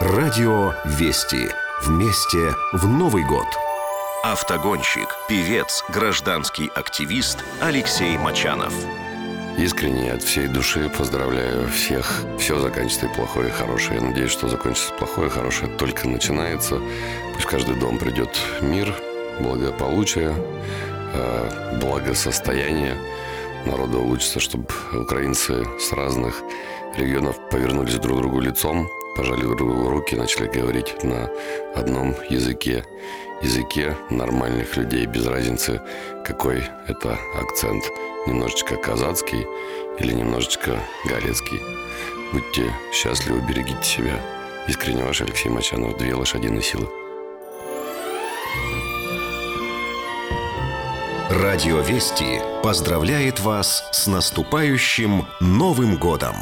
Радио «Вести». Вместе в Новый год. Автогонщик, певец, гражданский активист Алексей Мачанов. Искренне от всей души поздравляю всех. Все заканчивается и плохое, и хорошее. Я надеюсь, что закончится плохое, и хорошее только начинается. Пусть в каждый дом придет мир, благополучие, э, благосостояние. Народу улучшится, чтобы украинцы с разных регионов повернулись друг к другу лицом, пожали руки, начали говорить на одном языке. Языке нормальных людей, без разницы, какой это акцент. Немножечко казацкий или немножечко галецкий. Будьте счастливы, берегите себя. Искренне ваш Алексей Мачанов. Две лошадиные силы. Радио «Вести» поздравляет вас с наступающим Новым годом!